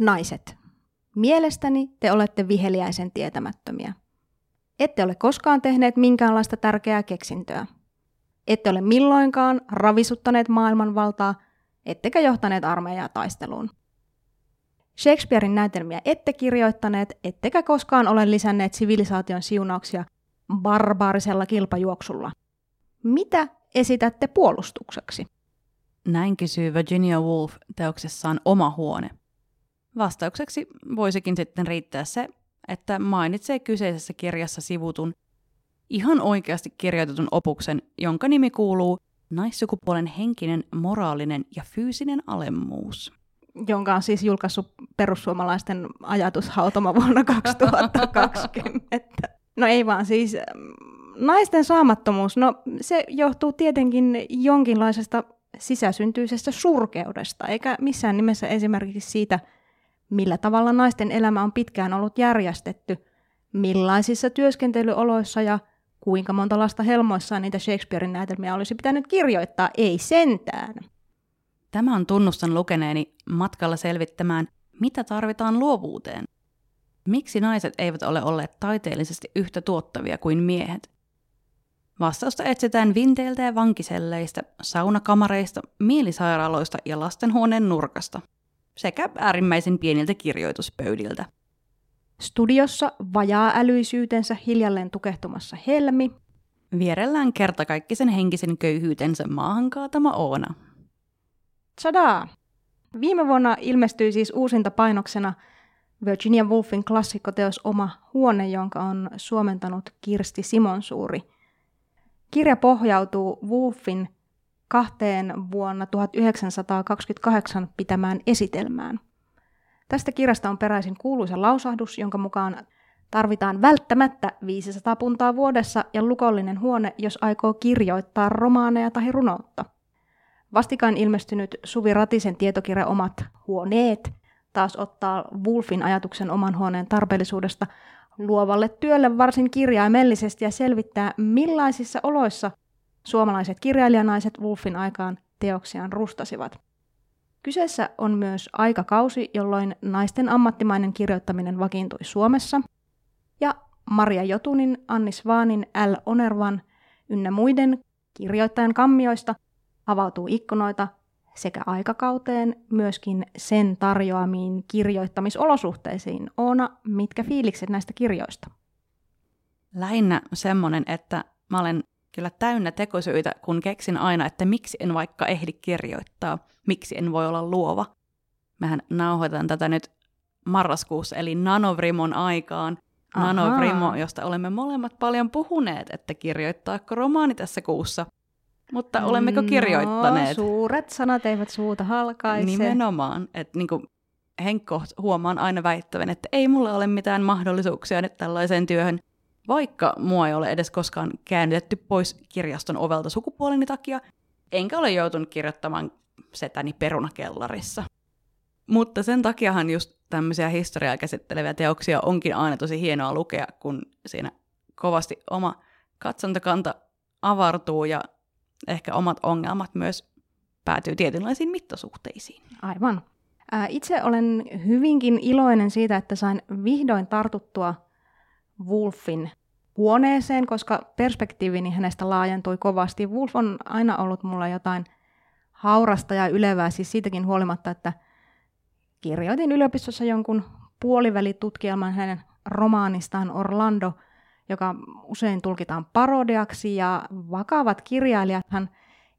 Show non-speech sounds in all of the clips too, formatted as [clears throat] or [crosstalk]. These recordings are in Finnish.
Naiset, mielestäni te olette viheliäisen tietämättömiä. Ette ole koskaan tehneet minkäänlaista tärkeää keksintöä. Ette ole milloinkaan ravisuttaneet maailmanvaltaa, ettekä johtaneet armeijaa taisteluun. Shakespearein näytelmiä ette kirjoittaneet, ettekä koskaan ole lisänneet sivilisaation siunauksia barbaarisella kilpajuoksulla. Mitä esitätte puolustukseksi? Näin kysyy Virginia Woolf teoksessaan Oma huone. Vastaukseksi voisikin sitten riittää se, että mainitsee kyseisessä kirjassa sivutun ihan oikeasti kirjoitetun opuksen, jonka nimi kuuluu Naissukupuolen henkinen, moraalinen ja fyysinen alemmuus. Jonka on siis julkaissut perussuomalaisten ajatushautoma vuonna [laughs] 2020. No ei vaan siis mm, naisten saamattomuus, no se johtuu tietenkin jonkinlaisesta sisäsyntyisestä surkeudesta, eikä missään nimessä esimerkiksi siitä, millä tavalla naisten elämä on pitkään ollut järjestetty, millaisissa työskentelyoloissa ja kuinka monta lasta helmoissaan niitä Shakespearein näytelmiä olisi pitänyt kirjoittaa, ei sentään. Tämä on tunnustan lukeneeni matkalla selvittämään, mitä tarvitaan luovuuteen. Miksi naiset eivät ole olleet taiteellisesti yhtä tuottavia kuin miehet? Vastausta etsitään vinteiltä ja vankiselleistä, saunakamareista, mielisairaaloista ja lastenhuoneen nurkasta sekä äärimmäisen pieniltä kirjoituspöydiltä. Studiossa vajaa älyisyytensä hiljalleen tukehtumassa Helmi. Vierellään kertakaikkisen henkisen köyhyytensä maahan kaatama Oona. Tsadaa! Viime vuonna ilmestyi siis uusinta painoksena Virginia Woolfin klassikkoteos Oma huone, jonka on suomentanut Kirsti Simonsuuri. Kirja pohjautuu Woolfin kahteen vuonna 1928 pitämään esitelmään. Tästä kirjasta on peräisin kuuluisa lausahdus, jonka mukaan tarvitaan välttämättä 500 puntaa vuodessa ja lukollinen huone, jos aikoo kirjoittaa romaaneja tai runoutta. Vastikaan ilmestynyt Suvi Ratisen tietokirja Omat huoneet taas ottaa Wolfin ajatuksen oman huoneen tarpeellisuudesta luovalle työlle varsin kirjaimellisesti ja selvittää, millaisissa oloissa – Suomalaiset kirjailijanaiset Wolfin aikaan teoksiaan rustasivat. Kyseessä on myös aikakausi, jolloin naisten ammattimainen kirjoittaminen vakiintui Suomessa, ja Maria Jotunin, Anni Svaanin, L. Onervan ynnä muiden kirjoittajan kammioista avautuu ikkunoita sekä aikakauteen, myöskin sen tarjoamiin kirjoittamisolosuhteisiin. Oona, mitkä fiilikset näistä kirjoista? Lähinnä semmoinen, että mä olen kyllä täynnä tekosyitä, kun keksin aina, että miksi en vaikka ehdi kirjoittaa, miksi en voi olla luova. Mähän nauhoitan tätä nyt marraskuussa, eli Nanovrimon aikaan. Aha. Nanovrimo, josta olemme molemmat paljon puhuneet, että kirjoittaako romaani tässä kuussa. Mutta olemmeko no, kirjoittaneet? suuret sanat eivät suuta halkaise. Nimenomaan. Että niin Henkko huomaan aina väittävän, että ei mulla ole mitään mahdollisuuksia nyt tällaiseen työhön vaikka mua ei ole edes koskaan käännytetty pois kirjaston ovelta sukupuoleni takia, enkä ole joutunut kirjoittamaan setäni perunakellarissa. Mutta sen takiahan just tämmöisiä historiaa käsitteleviä teoksia onkin aina tosi hienoa lukea, kun siinä kovasti oma katsontokanta avartuu ja ehkä omat ongelmat myös päätyy tietynlaisiin mittasuhteisiin. Aivan. Itse olen hyvinkin iloinen siitä, että sain vihdoin tartuttua Wolfin huoneeseen, koska perspektiivini hänestä laajentui kovasti. Wolf on aina ollut mulla jotain haurasta ja ylevää, siis siitäkin huolimatta, että kirjoitin yliopistossa jonkun puolivälitutkielman hänen romaanistaan Orlando, joka usein tulkitaan parodiaksi, ja vakavat kirjailijathan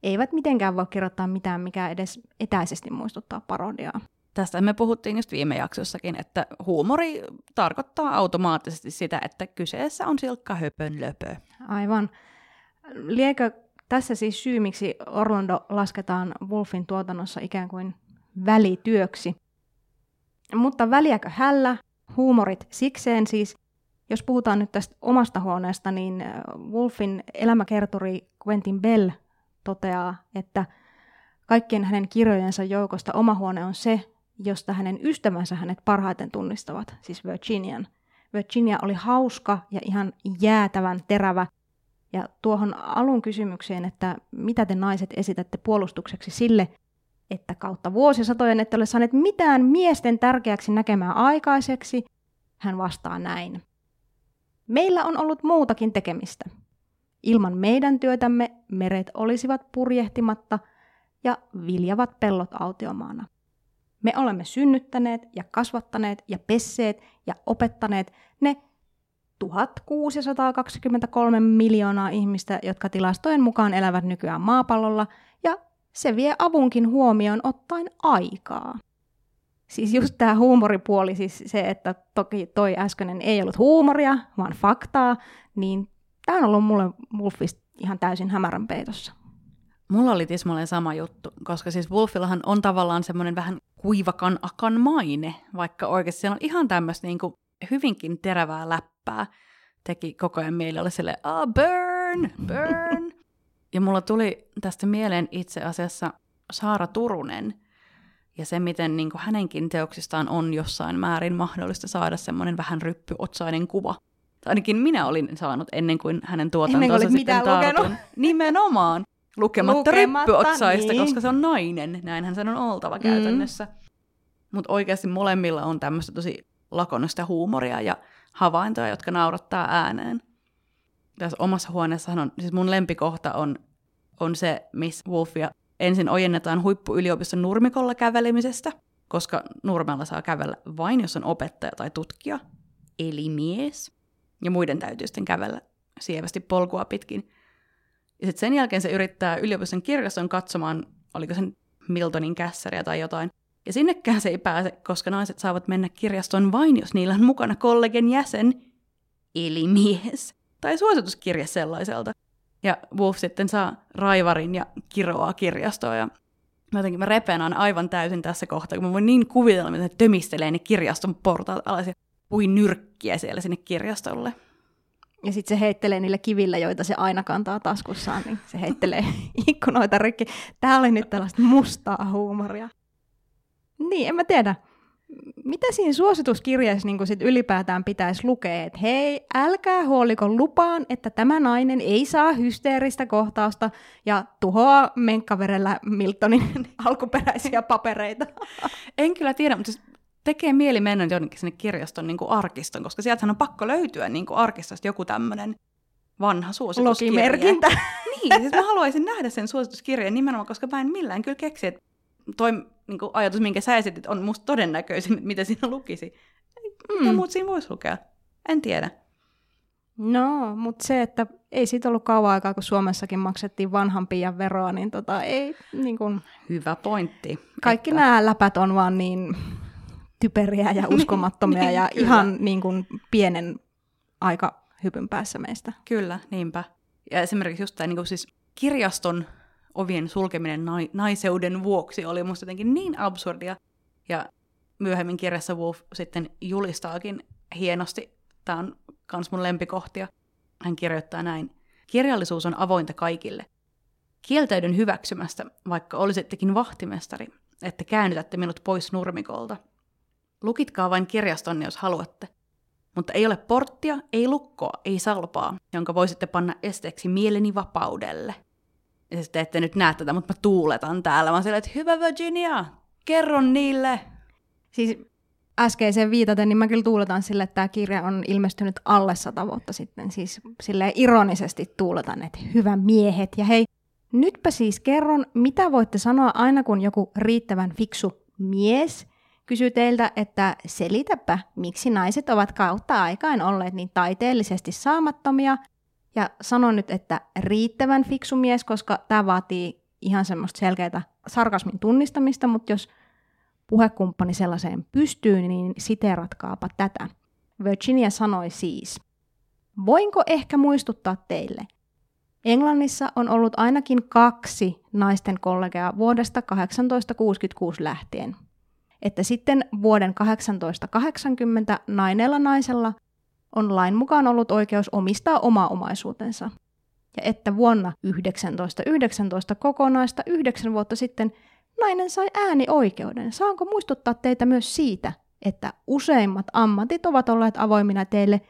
eivät mitenkään voi kirjoittaa mitään, mikä edes etäisesti muistuttaa parodiaa. Tästä me puhuttiin just viime jaksossakin, että huumori tarkoittaa automaattisesti sitä, että kyseessä on silkka höpön löpö. Aivan. Liekö tässä siis syy, miksi Orlando lasketaan Wolfin tuotannossa ikään kuin välityöksi? Mutta väliäkö hällä? Huumorit sikseen siis. Jos puhutaan nyt tästä omasta huoneesta, niin äh, Wolfin elämäkertori Quentin Bell toteaa, että kaikkien hänen kirjojensa joukosta oma huone on se, josta hänen ystävänsä hänet parhaiten tunnistavat, siis Virginian. Virginia oli hauska ja ihan jäätävän terävä. Ja tuohon alun kysymykseen, että mitä te naiset esitätte puolustukseksi sille, että kautta vuosisatojen ette ole saaneet mitään miesten tärkeäksi näkemää aikaiseksi, hän vastaa näin. Meillä on ollut muutakin tekemistä. Ilman meidän työtämme meret olisivat purjehtimatta ja viljavat pellot autiomaana. Me olemme synnyttäneet ja kasvattaneet ja pesseet ja opettaneet ne 1623 miljoonaa ihmistä, jotka tilastojen mukaan elävät nykyään maapallolla, ja se vie avunkin huomioon ottaen aikaa. Siis just tämä huumoripuoli, siis se, että toki toi äskeinen ei ollut huumoria, vaan faktaa, niin tämä on ollut mulle Wolfista ihan täysin hämärän peitossa. Mulla oli tismalleen sama juttu, koska siis Wolfillahan on tavallaan semmoinen vähän kuivakan akan maine, vaikka oikeasti siellä on ihan tämmöistä niin hyvinkin terävää läppää. Teki koko ajan meille oli sille, ah, burn, burn. [laughs] ja mulla tuli tästä mieleen itse asiassa Saara Turunen, ja se, miten niin kuin hänenkin teoksistaan on jossain määrin mahdollista saada semmoinen vähän ryppyotsainen kuva. Tai ainakin minä olin saanut ennen kuin hänen tuotantonsa sitten mitään tartun. Nimenomaan. Lukematta, Lukematta ryppyotsaista, niin. koska se on nainen. Näinhän sen on oltava mm. käytännössä. Mutta oikeasti molemmilla on tämmöistä tosi lakonista huumoria ja havaintoja, jotka naurattaa ääneen. Tässä omassa huoneessahan on, siis mun lempikohta on, on se, missä Wolfia ensin ojennetaan huippuyliopiston nurmikolla kävelemisestä, koska nurmella saa kävellä vain, jos on opettaja tai tutkija, eli mies. Ja muiden täytyy sitten kävellä sievästi polkua pitkin. Ja sitten sen jälkeen se yrittää yliopiston kirjaston katsomaan, oliko sen Miltonin kässäriä tai jotain. Ja sinnekään se ei pääse, koska naiset saavat mennä kirjastoon vain, jos niillä on mukana kollegen jäsen, eli mies. Tai suosituskirje sellaiselta. Ja Wolf sitten saa raivarin ja kiroaa kirjastoa. Ja mä jotenkin mä repeän aivan täysin tässä kohtaa, kun mä voin niin kuvitella, miten tömistelee ne kirjaston portaat alas ja pui nyrkkiä siellä sinne kirjastolle. Ja sitten se heittelee niille kivillä, joita se aina kantaa taskussaan, niin se heittelee [laughs] ikkunoita rikki. Tää oli nyt tällaista mustaa huumoria. Niin, en mä tiedä mitä siinä suosituskirjeessä niin sit ylipäätään pitäisi lukea, että hei, älkää huoliko lupaan, että tämä nainen ei saa hysteeristä kohtausta ja tuhoa menkkaverellä Miltonin [laughs] alkuperäisiä papereita. En kyllä tiedä, mutta siis tekee mieli mennä jonnekin sinne kirjaston niin kuin arkiston, koska sieltähän on pakko löytyä niin kuin arkistosta joku tämmöinen vanha suosituskirja. Logimerkintä. [laughs] Niin, siis mä haluaisin nähdä sen suosituskirjan nimenomaan, koska mä en millään kyllä keksi, että toi niin kuin ajatus, minkä sä esitit, on musta todennäköisin, [laughs] mitä siinä lukisi. Mitä mm. muut siinä voisi lukea? En tiedä. No, mutta se, että ei siitä ollut kauan aikaa, kun Suomessakin maksettiin vanhan pian veroa, niin tota, ei niin kun... Hyvä pointti. Kaikki että... nämä läpät on vaan niin typeriä ja [laughs] uskomattomia niin, ja kyllä. ihan niin kuin pienen aika hypyn päässä meistä. Kyllä, niinpä. Ja esimerkiksi just tämä niin kuin siis kirjaston ovien sulkeminen nai- naiseuden vuoksi oli musta jotenkin niin absurdia. Ja myöhemmin kirjassa Wolf sitten julistaakin hienosti, tämä on kans mun lempikohtia, hän kirjoittaa näin. Kirjallisuus on avointa kaikille. Kieltäydyn hyväksymästä, vaikka olisittekin vahtimestari, että käännytätte minut pois nurmikolta. Lukitkaa vain kirjastonne, jos haluatte. Mutta ei ole porttia, ei lukkoa, ei salpaa, jonka voisitte panna esteeksi mieleni vapaudelle. Ja sitten ette nyt näe tätä, mutta mä tuuletan täällä. Mä silleen, että hyvä Virginia, kerro niille. Siis äskeiseen viitaten, niin mä kyllä tuuletan sille, että tämä kirja on ilmestynyt alle sata vuotta sitten. Siis silleen ironisesti tuuletan, että hyvä miehet. Ja hei, nytpä siis kerron, mitä voitte sanoa aina, kun joku riittävän fiksu mies kysyy teiltä, että selitäpä, miksi naiset ovat kautta aikain olleet niin taiteellisesti saamattomia – ja sanon nyt, että riittävän fiksu mies, koska tämä vaatii ihan semmoista selkeää sarkasmin tunnistamista, mutta jos puhekumppani sellaiseen pystyy, niin siteeratkaapa tätä. Virginia sanoi siis, voinko ehkä muistuttaa teille, Englannissa on ollut ainakin kaksi naisten kollegea vuodesta 1866 lähtien. Että sitten vuoden 1880 nainella naisella on lain mukaan ollut oikeus omistaa oma omaisuutensa. Ja että vuonna 1919 kokonaista yhdeksän vuotta sitten nainen sai äänioikeuden. Saanko muistuttaa teitä myös siitä, että useimmat ammatit ovat olleet avoimina teille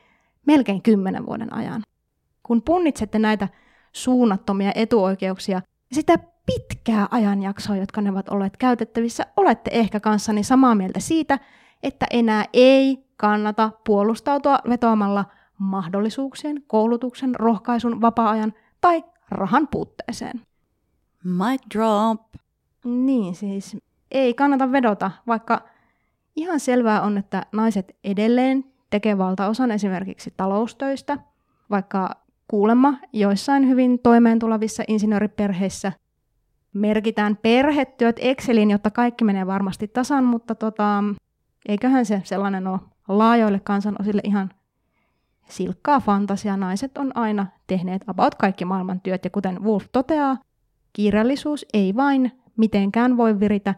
melkein kymmenen vuoden ajan. Kun punnitsette näitä suunnattomia etuoikeuksia sitä pitkää ajanjaksoa, jotka ne ovat olleet käytettävissä, olette ehkä kanssani samaa mieltä siitä, että enää ei kannata puolustautua vetoamalla mahdollisuuksien, koulutuksen, rohkaisun, vapaa-ajan tai rahan puutteeseen. Mic drop. Niin siis, ei kannata vedota, vaikka ihan selvää on, että naiset edelleen tekee valtaosan esimerkiksi taloustöistä, vaikka kuulemma joissain hyvin toimeentulevissa insinööriperheissä merkitään perhetyöt Exceliin, jotta kaikki menee varmasti tasan, mutta tota, eiköhän se sellainen ole laajoille kansanosille ihan silkkaa fantasia. Naiset on aina tehneet about kaikki maailman työt, ja kuten Wolf toteaa, kirjallisuus ei vain mitenkään voi viritä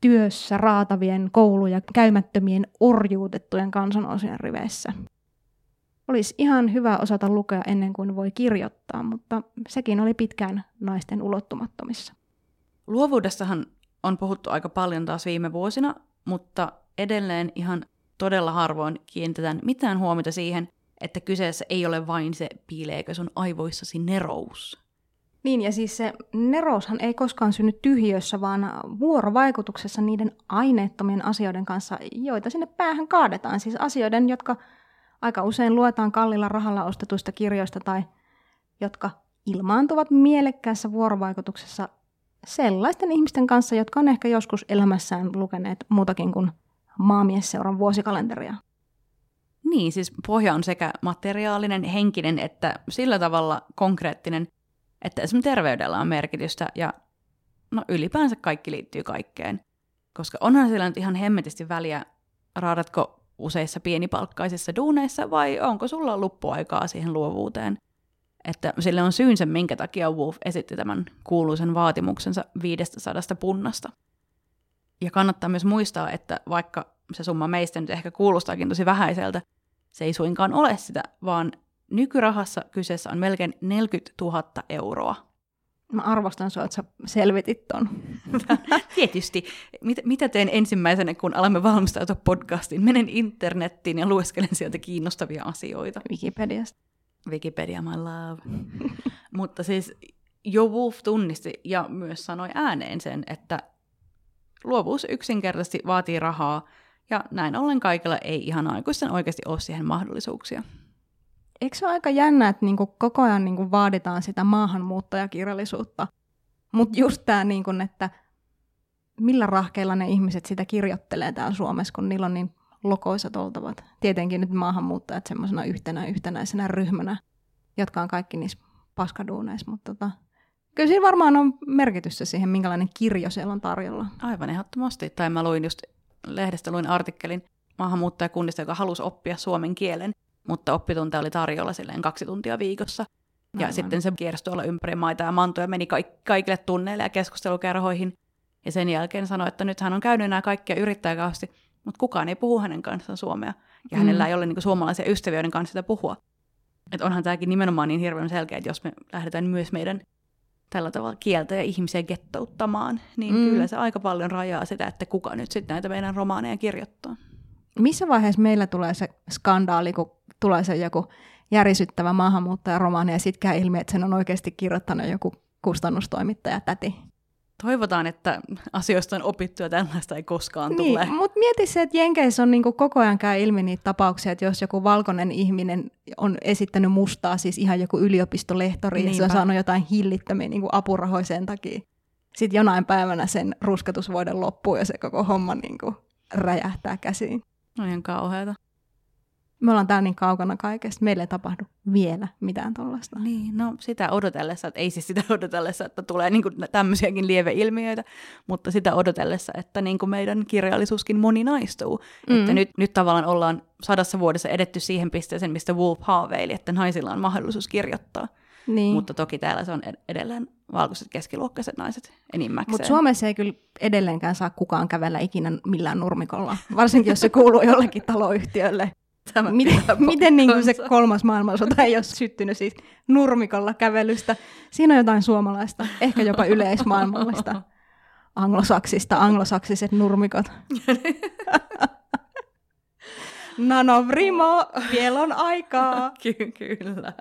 työssä raatavien kouluja käymättömien orjuutettujen kansanosien riveissä. Olisi ihan hyvä osata lukea ennen kuin voi kirjoittaa, mutta sekin oli pitkään naisten ulottumattomissa. Luovuudessahan on puhuttu aika paljon taas viime vuosina, mutta edelleen ihan todella harvoin kiinnitetään mitään huomiota siihen, että kyseessä ei ole vain se piileekö sun aivoissasi nerous. Niin, ja siis se neroushan ei koskaan synny tyhjössä, vaan vuorovaikutuksessa niiden aineettomien asioiden kanssa, joita sinne päähän kaadetaan. Siis asioiden, jotka aika usein luetaan kallilla rahalla ostetuista kirjoista tai jotka ilmaantuvat mielekkäässä vuorovaikutuksessa sellaisten ihmisten kanssa, jotka on ehkä joskus elämässään lukeneet muutakin kuin maamiesseuran vuosikalenteria. Niin, siis pohja on sekä materiaalinen, henkinen että sillä tavalla konkreettinen, että esimerkiksi terveydellä on merkitystä ja no ylipäänsä kaikki liittyy kaikkeen. Koska onhan sillä nyt ihan hemmetisti väliä, raadatko useissa pienipalkkaisissa duuneissa vai onko sulla luppuaikaa siihen luovuuteen. Että sille on syynsä, minkä takia Wolf esitti tämän kuuluisen vaatimuksensa 500 punnasta. Ja kannattaa myös muistaa, että vaikka se summa meistä nyt ehkä kuulostaakin tosi vähäiseltä, se ei suinkaan ole sitä, vaan nykyrahassa kyseessä on melkein 40 000 euroa. Mä arvostan sua, että sä selvitit ton. [laughs] Tietysti. Mit, mitä teen ensimmäisenä, kun alamme valmistautua podcastiin? Menen internettiin ja lueskelen sieltä kiinnostavia asioita. Wikipediasta. Wikipedia, my love. [laughs] Mutta siis jo Wolf tunnisti ja myös sanoi ääneen sen, että luovuus yksinkertaisesti vaatii rahaa, ja näin ollen kaikilla ei ihan aikuisten oikeasti ole siihen mahdollisuuksia. Eikö se ole aika jännä, että niinku koko ajan niinku vaaditaan sitä maahanmuuttajakirjallisuutta, mutta just tämä, niinku, että millä rahkeilla ne ihmiset sitä kirjoittelee täällä Suomessa, kun niillä on niin lokoisat oltavat. Tietenkin nyt maahanmuuttajat semmoisena yhtenä yhtenäisenä ryhmänä, jotka on kaikki niissä paskaduuneissa, mutta tota, kyllä siinä varmaan on merkitystä siihen, minkälainen kirjo siellä on tarjolla. Aivan ehdottomasti. Tai mä luin just lehdestä luin artikkelin maahanmuuttajakunnista, joka halusi oppia suomen kielen, mutta oppitunteja oli tarjolla silleen kaksi tuntia viikossa. Ja Aivan. sitten se kiersi tuolla ympäri maita ja mantoja meni kaik- kaikille tunneille ja keskustelukerhoihin. Ja sen jälkeen sanoi, että nyt hän on käynyt nämä kaikkia yrittäjäkausti, mutta kukaan ei puhu hänen kanssaan suomea. Ja mm. hänellä ei ole niin kuin, suomalaisia ystäviä, joiden kanssa sitä puhua. Että onhan tämäkin nimenomaan niin hirveän selkeä, että jos me lähdetään myös meidän tällä tavalla kieltä ja ihmisiä gettouttamaan, niin mm. kyllä se aika paljon rajaa sitä, että kuka nyt sitten näitä meidän romaaneja kirjoittaa. Missä vaiheessa meillä tulee se skandaali, kun tulee se joku järisyttävä maahanmuuttajaromaani ja sitten käy ilmi, että sen on oikeasti kirjoittanut joku kustannustoimittaja täti? Toivotaan, että asioista on opittu ja tällaista ei koskaan niin, tule. Mutta mieti se, että Jenkeissä on niinku koko ajan käy ilmi niitä tapauksia, että jos joku valkoinen ihminen on esittänyt mustaa, siis ihan joku yliopistolehtori, ja se on saanut jotain hillittömiä niinku apurahoja sen takia. Sitten jonain päivänä sen ruskatusvuoden loppuu ja se koko homma niinku räjähtää käsiin. No ihan kauheata me ollaan täällä niin kaukana kaikesta, meille ei tapahdu vielä mitään tuollaista. Niin, no sitä odotellessa, että ei siis sitä [laughs] odotellessa, että tulee niin kuin tämmöisiäkin lieveilmiöitä, mutta sitä odotellessa, että niin kuin meidän kirjallisuuskin moninaistuu. Mm. Että nyt, nyt tavallaan ollaan sadassa vuodessa edetty siihen pisteeseen, mistä Wolf haaveili, että naisilla on mahdollisuus kirjoittaa. Niin. Mutta toki täällä se on edelleen valkoiset keskiluokkaiset naiset enimmäkseen. Mutta Suomessa ei kyllä edelleenkään saa kukaan kävellä ikinä millään nurmikolla, varsinkin jos se kuuluu jollekin taloyhtiölle. Tämä miten miten niin kuin se kolmas maailmansota ei ole syttynyt siis nurmikolla kävelystä? Siinä on jotain suomalaista, ehkä jopa yleismaailmallista. Anglosaksista, anglosaksiset nurmikot. [laughs] Nano Vrimo, vielä on aikaa. Ky- kyllä.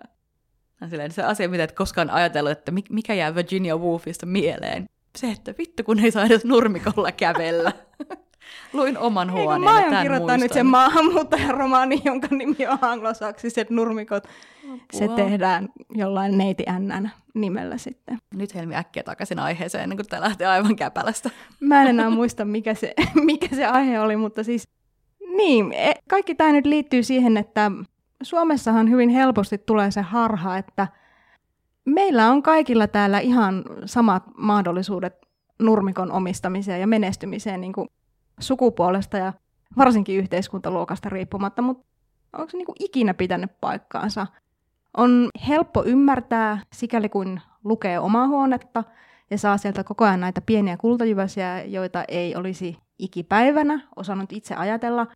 Silleen, se asia, mitä et koskaan ajatellut, että mikä jää Virginia Woolfista mieleen. Se, että vittu kun ei saa edes nurmikolla kävellä. [laughs] Luin oman huoneen. Mä oon kirjoittanut nyt sen maahanmuuttajaromaani, jonka nimi on anglosaksiset nurmikot. Apua. Se tehdään jollain neiti NN nimellä sitten. Nyt Helmi äkkiä takaisin aiheeseen, ennen kuin tämä lähtee aivan käpälästä. [laughs] Mä en enää muista, mikä se, [laughs] mikä se aihe oli, mutta siis niin, e, kaikki tämä nyt liittyy siihen, että Suomessahan hyvin helposti tulee se harha, että meillä on kaikilla täällä ihan samat mahdollisuudet nurmikon omistamiseen ja menestymiseen niin kuin sukupuolesta ja varsinkin yhteiskuntaluokasta riippumatta, mutta onko se niin kuin ikinä pitänyt paikkaansa? On helppo ymmärtää, sikäli kun lukee omaa huonetta ja saa sieltä koko ajan näitä pieniä kultajyväsiä, joita ei olisi ikipäivänä osannut itse ajatella,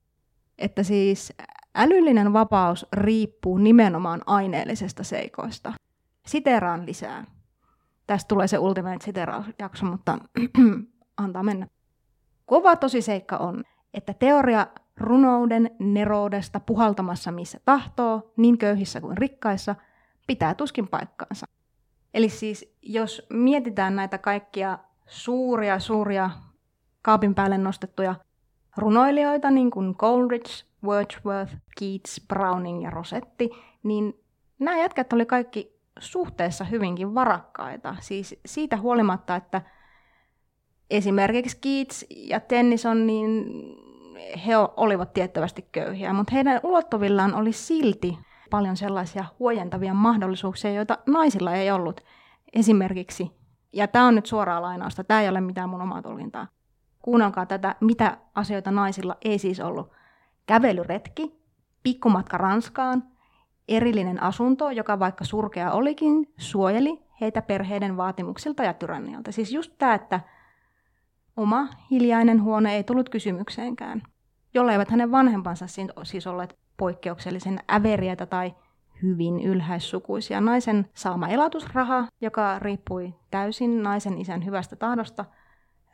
että siis älyllinen vapaus riippuu nimenomaan aineellisesta seikoista. Siteraan lisää. Tästä tulee se ultimate siterausjakso, mutta [clears throat] antaa mennä. Kova tosiseikka on, että teoria runouden neroudesta puhaltamassa missä tahtoo, niin köyhissä kuin rikkaissa, pitää tuskin paikkaansa. Eli siis jos mietitään näitä kaikkia suuria, suuria kaapin päälle nostettuja runoilijoita, niin kuin Coleridge, Wordsworth, Keats, Browning ja Rossetti, niin nämä jätkät oli kaikki suhteessa hyvinkin varakkaita. Siis siitä huolimatta, että esimerkiksi Keats ja Tennyson, niin he olivat tiettävästi köyhiä, mutta heidän ulottuvillaan oli silti paljon sellaisia huojentavia mahdollisuuksia, joita naisilla ei ollut. Esimerkiksi, ja tämä on nyt suoraa lainausta, tämä ei ole mitään mun omaa tulkintaa. Kuunnelkaa tätä, mitä asioita naisilla ei siis ollut. Kävelyretki, pikkumatka Ranskaan, erillinen asunto, joka vaikka surkea olikin, suojeli heitä perheiden vaatimuksilta ja tyrannialta. Siis just tämä, että Oma hiljainen huone ei tullut kysymykseenkään, jolleivät hänen vanhempansa siis olleet poikkeuksellisen äveriäitä tai hyvin ylhäissukuisia. Naisen saama elatusraha, joka riippui täysin naisen isän hyvästä tahdosta,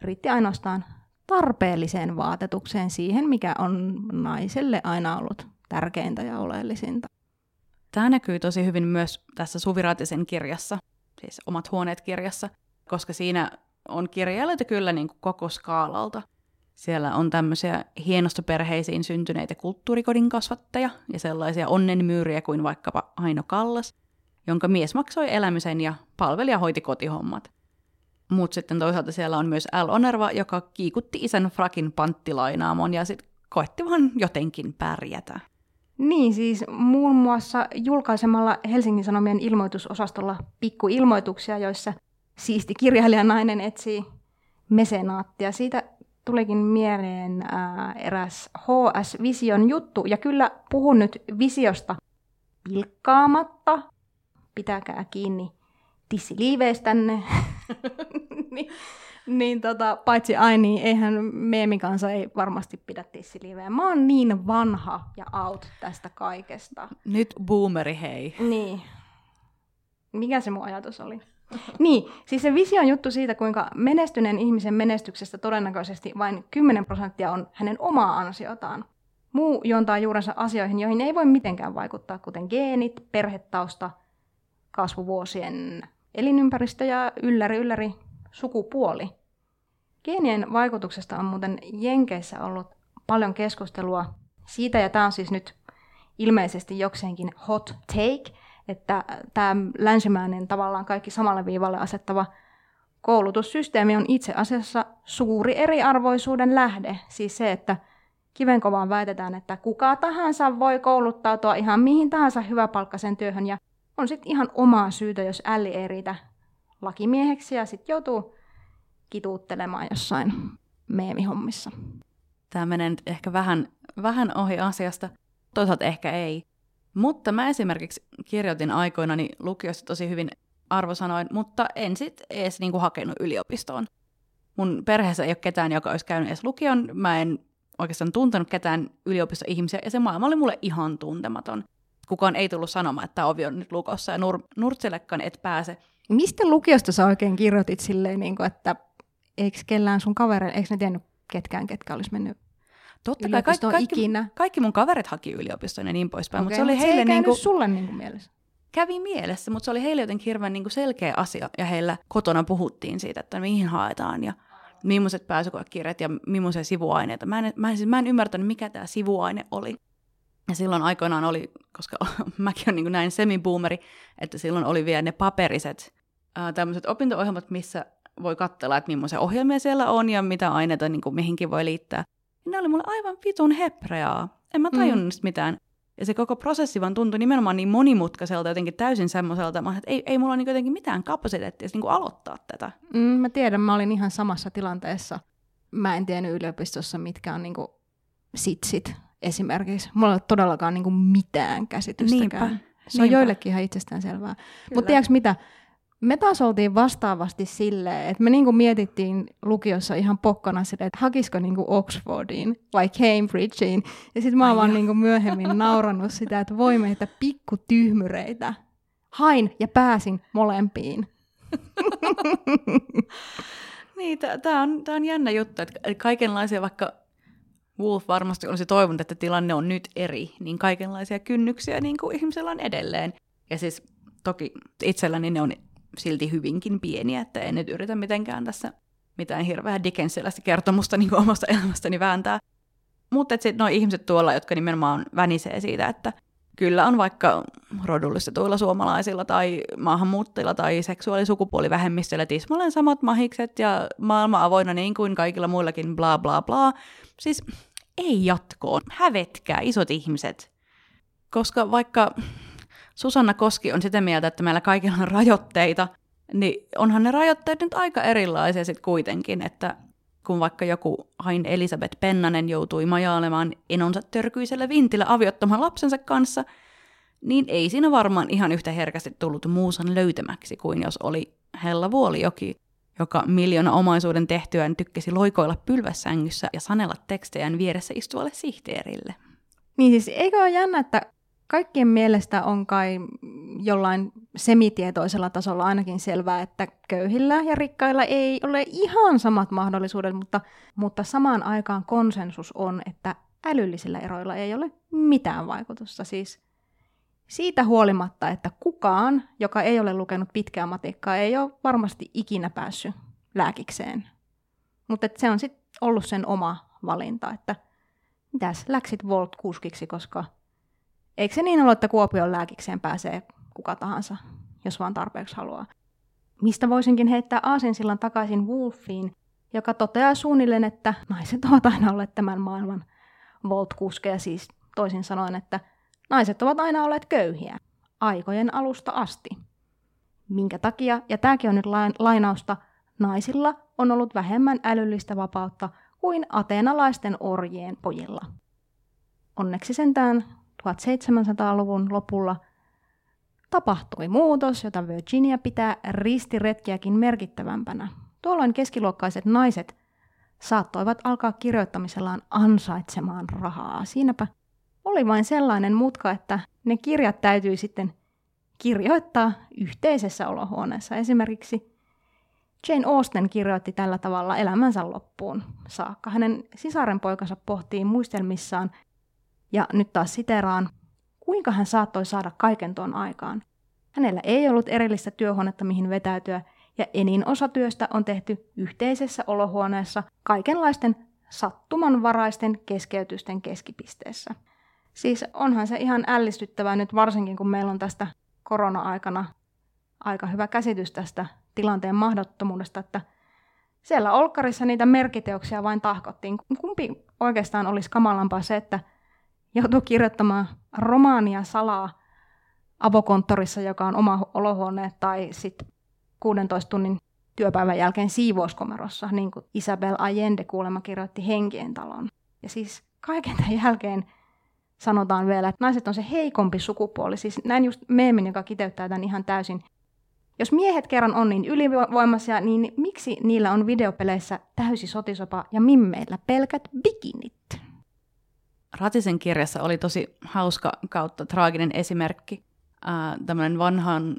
riitti ainoastaan tarpeelliseen vaatetukseen siihen, mikä on naiselle aina ollut tärkeintä ja oleellisinta. Tämä näkyy tosi hyvin myös tässä Suviratisen kirjassa, siis Omat huoneet kirjassa, koska siinä on kirjailijoita kyllä niin kuin koko skaalalta. Siellä on tämmöisiä hienostoperheisiin syntyneitä kulttuurikodin kasvattajia ja sellaisia onnenmyyriä kuin vaikkapa Aino Kallas, jonka mies maksoi elämisen ja palvelija hoiti kotihommat. Mutta sitten toisaalta siellä on myös Al Onerva, joka kiikutti isän frakin panttilainaamon ja sitten koetti vaan jotenkin pärjätä. Niin, siis muun muassa julkaisemalla Helsingin Sanomien ilmoitusosastolla pikkuilmoituksia, joissa siisti kirjailijanainen etsii mesenaattia. Siitä tulikin mieleen ää, eräs HS Vision juttu, ja kyllä puhun nyt visiosta pilkkaamatta. Pitäkää kiinni tissiliiveistänne. [laughs] [laughs] niin, niin tota, paitsi ai niin, eihän meemikansa ei varmasti pidä tissiliivejä. Mä oon niin vanha ja out tästä kaikesta. Nyt boomeri hei. Niin. Mikä se mun ajatus oli? [laughs] niin, siis se vision juttu siitä, kuinka menestyneen ihmisen menestyksestä todennäköisesti vain 10 prosenttia on hänen omaa ansiotaan. Muu juontaa juurensa asioihin, joihin ei voi mitenkään vaikuttaa, kuten geenit, perhetausta, kasvuvuosien elinympäristö ja ylläri ylläri sukupuoli. Geenien vaikutuksesta on muuten Jenkeissä ollut paljon keskustelua siitä, ja tämä on siis nyt ilmeisesti jokseenkin hot take, että tämä länsimäinen tavallaan kaikki samalle viivalle asettava koulutussysteemi on itse asiassa suuri eriarvoisuuden lähde. Siis se, että kivenkovaan väitetään, että kuka tahansa voi kouluttautua ihan mihin tahansa hyväpalkkaisen työhön ja on sitten ihan omaa syytä, jos älli ei riitä lakimieheksi ja sitten joutuu kituuttelemaan jossain meemihommissa. Tämä menee nyt ehkä vähän, vähän ohi asiasta, toisaalta ehkä ei. Mutta mä esimerkiksi kirjoitin aikoinani lukiossa tosi hyvin arvosanoin, mutta en sit edes niinku hakenut yliopistoon. Mun perheessä ei ole ketään, joka olisi käynyt edes lukion. Mä en oikeastaan tuntenut ketään yliopistoihmisiä, ja se maailma oli mulle ihan tuntematon. Kukaan ei tullut sanomaan, että ovi on nyt lukossa, ja nur- nurtsillekaan et pääse. Mistä lukiosta sä oikein kirjoitit silleen, niin kuin, että eikö kellään sun kavereille, eikö ne tiennyt ketkään, ketkä olisi mennyt Totta kai kaikki, kaikki, ikinä. kaikki mun kaverit haki yliopistoon ja niin poispäin, okay, mutta se oli mutta heille... Se ei niin kuin, sulle niin kuin mielessä. kävi mielessä, mutta se oli heille jotenkin hirveän niin kuin selkeä asia, ja heillä kotona puhuttiin siitä, että mihin haetaan, ja millaiset pääsykoekirjat ja millaisia sivuaineita. Mä en, mä en, siis, mä en ymmärtänyt, mikä tämä sivuaine oli. Ja silloin aikoinaan oli, koska [laughs] mäkin olen niin näin semiboomeri, että silloin oli vielä ne paperiset tämmöiset opinto-ohjelmat, missä voi katsella, että millaisia ohjelmia siellä on ja mitä aineita niin kuin mihinkin voi liittää. Ja ne oli mulle aivan vitun hepreaa. En mä mm. tajunnut mm. mitään. Ja se koko prosessi vaan tuntui nimenomaan niin monimutkaiselta, jotenkin täysin semmoiselta, että ei, ei mulla ole niin jotenkin mitään kapasiteettia niin kuin aloittaa tätä. Mm, mä tiedän, mä olin ihan samassa tilanteessa. Mä en tiennyt yliopistossa, mitkä on niin kuin sitsit esimerkiksi. Mulla ei ole todellakaan niin kuin mitään käsitystäkään. Niinpä. Se on Niinpä. joillekin ihan itsestään selvää. Mutta tiedätkö mitä? Me taas oltiin vastaavasti silleen, että me niinku mietittiin lukiossa ihan pokkana silleen, että hakisiko niinku Oxfordiin vai Cambridgeen. Ja sitten mä oon vaan niinku myöhemmin [laughs] naurannut sitä, että voi meitä pikkutyhmyreitä. Hain ja pääsin molempiin. [laughs] niin, tämä on, tää on jännä juttu, että kaikenlaisia vaikka Wolf varmasti olisi toivonut, että tilanne on nyt eri, niin kaikenlaisia kynnyksiä niin kuin ihmisellä on edelleen. Ja siis toki itselläni ne on silti hyvinkin pieniä, että en nyt yritä mitenkään tässä mitään hirveää Dickensiläistä kertomusta niin omasta elämästäni vääntää. Mutta sitten nuo ihmiset tuolla, jotka nimenomaan vänisee siitä, että kyllä on vaikka rodullistetuilla suomalaisilla tai maahanmuuttajilla tai seksuaalisukupuolivähemmistöillä tismalleen samat mahikset ja maailma avoinna niin kuin kaikilla muillakin bla bla bla. Siis ei jatkoon. Hävetkää, isot ihmiset. Koska vaikka Susanna Koski on sitä mieltä, että meillä kaikilla on rajoitteita, niin onhan ne rajoitteet nyt aika erilaisia sitten kuitenkin, että kun vaikka joku Hain Elisabeth Pennanen joutui majailemaan enonsa törkyisellä vintillä aviottoman lapsensa kanssa, niin ei siinä varmaan ihan yhtä herkästi tullut muusan löytämäksi kuin jos oli Hella Vuolijoki, joka miljoona omaisuuden tehtyään tykkäsi loikoilla pylvässängyssä ja sanella tekstejään vieressä istuvalle sihteerille. Niin siis eikö ole jännä, että kaikkien mielestä on kai jollain semitietoisella tasolla ainakin selvää, että köyhillä ja rikkailla ei ole ihan samat mahdollisuudet, mutta, mutta samaan aikaan konsensus on, että älyllisillä eroilla ei ole mitään vaikutusta. Siis siitä huolimatta, että kukaan, joka ei ole lukenut pitkää matikkaa, ei ole varmasti ikinä päässyt lääkikseen. Mutta se on sitten ollut sen oma valinta, että mitäs läksit Volt kuskiksi, koska Eikö se niin ole, että Kuopion lääkikseen pääsee kuka tahansa, jos vaan tarpeeksi haluaa? Mistä voisinkin heittää aasinsillan takaisin Wolfiin, joka toteaa suunnilleen, että naiset ovat aina olleet tämän maailman Volt-kuskeja, siis toisin sanoen, että naiset ovat aina olleet köyhiä, aikojen alusta asti. Minkä takia, ja tämäkin on nyt lainausta, naisilla on ollut vähemmän älyllistä vapautta kuin ateenalaisten orjien pojilla. Onneksi sentään 1700-luvun lopulla tapahtui muutos, jota Virginia pitää ristiretkiäkin merkittävämpänä. Tuolloin keskiluokkaiset naiset saattoivat alkaa kirjoittamisellaan ansaitsemaan rahaa. Siinäpä oli vain sellainen mutka, että ne kirjat täytyi sitten kirjoittaa yhteisessä olohuoneessa. Esimerkiksi Jane Austen kirjoitti tällä tavalla elämänsä loppuun saakka. Hänen sisarenpoikansa pohtii muistelmissaan ja nyt taas siteraan, kuinka hän saattoi saada kaiken tuon aikaan. Hänellä ei ollut erillistä työhuonetta, mihin vetäytyä, ja enin osa työstä on tehty yhteisessä olohuoneessa kaikenlaisten sattumanvaraisten keskeytysten keskipisteessä. Siis onhan se ihan ällistyttävää nyt varsinkin, kun meillä on tästä korona-aikana aika hyvä käsitys tästä tilanteen mahdottomuudesta, että siellä Olkkarissa niitä merkiteoksia vain tahkottiin. Kumpi oikeastaan olisi kamalampaa se, että joutui kirjoittamaan romaania salaa avokonttorissa, joka on oma olohuone, tai sitten 16 tunnin työpäivän jälkeen siivouskomerossa, niin kuin Isabel Allende kuulemma kirjoitti Henkien talon. Ja siis kaiken tämän jälkeen sanotaan vielä, että naiset on se heikompi sukupuoli. Siis näin just meemin, joka kiteyttää tämän ihan täysin. Jos miehet kerran on niin ylivoimaisia, niin miksi niillä on videopeleissä täysi sotisopa ja mimmeillä pelkät bikinit? Ratisen kirjassa oli tosi hauska kautta traaginen esimerkki, äh, tämmöinen vanhan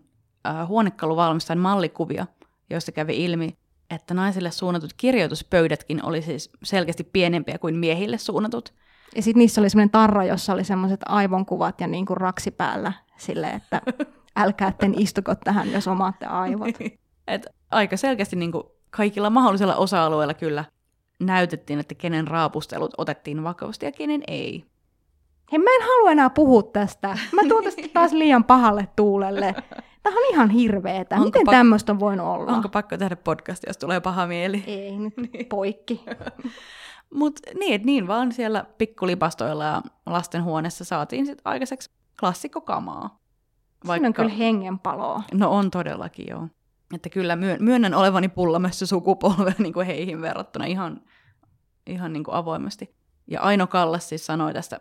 äh, huonekaluvalmistajan mallikuvia, joista kävi ilmi, että naisille suunnatut kirjoituspöydätkin oli siis selkeästi pienempiä kuin miehille suunnatut. Ja sitten niissä oli semmoinen tarra, jossa oli semmoiset aivonkuvat ja niin kuin raksi päällä sille, että [laughs] älkäätten istuko tähän, jos omaatte aivot. [laughs] Et aika selkeästi niin kuin kaikilla mahdollisilla osa-alueilla kyllä näytettiin, että kenen raapustelut otettiin vakavasti ja kenen ei. Hei, mä en halua enää puhua tästä. Mä tuon tästä [laughs] taas liian pahalle tuulelle. Tämä on ihan hirveetä. Onko Miten pak- tämmöistä on voinut olla? Onko pakko tehdä podcast, jos tulee paha mieli? Ei nyt [laughs] poikki. [laughs] Mutta niin, et niin vaan siellä pikkulipastoilla ja lastenhuoneessa saatiin sit aikaiseksi klassikkokamaa. Siinä on kyllä hengenpaloa. No on todellakin joo. Että kyllä myön, myönnän olevani pullamessa sukupolvea niin kuin heihin verrattuna ihan, ihan niin kuin avoimesti. Ja Aino Kallas siis sanoi tästä,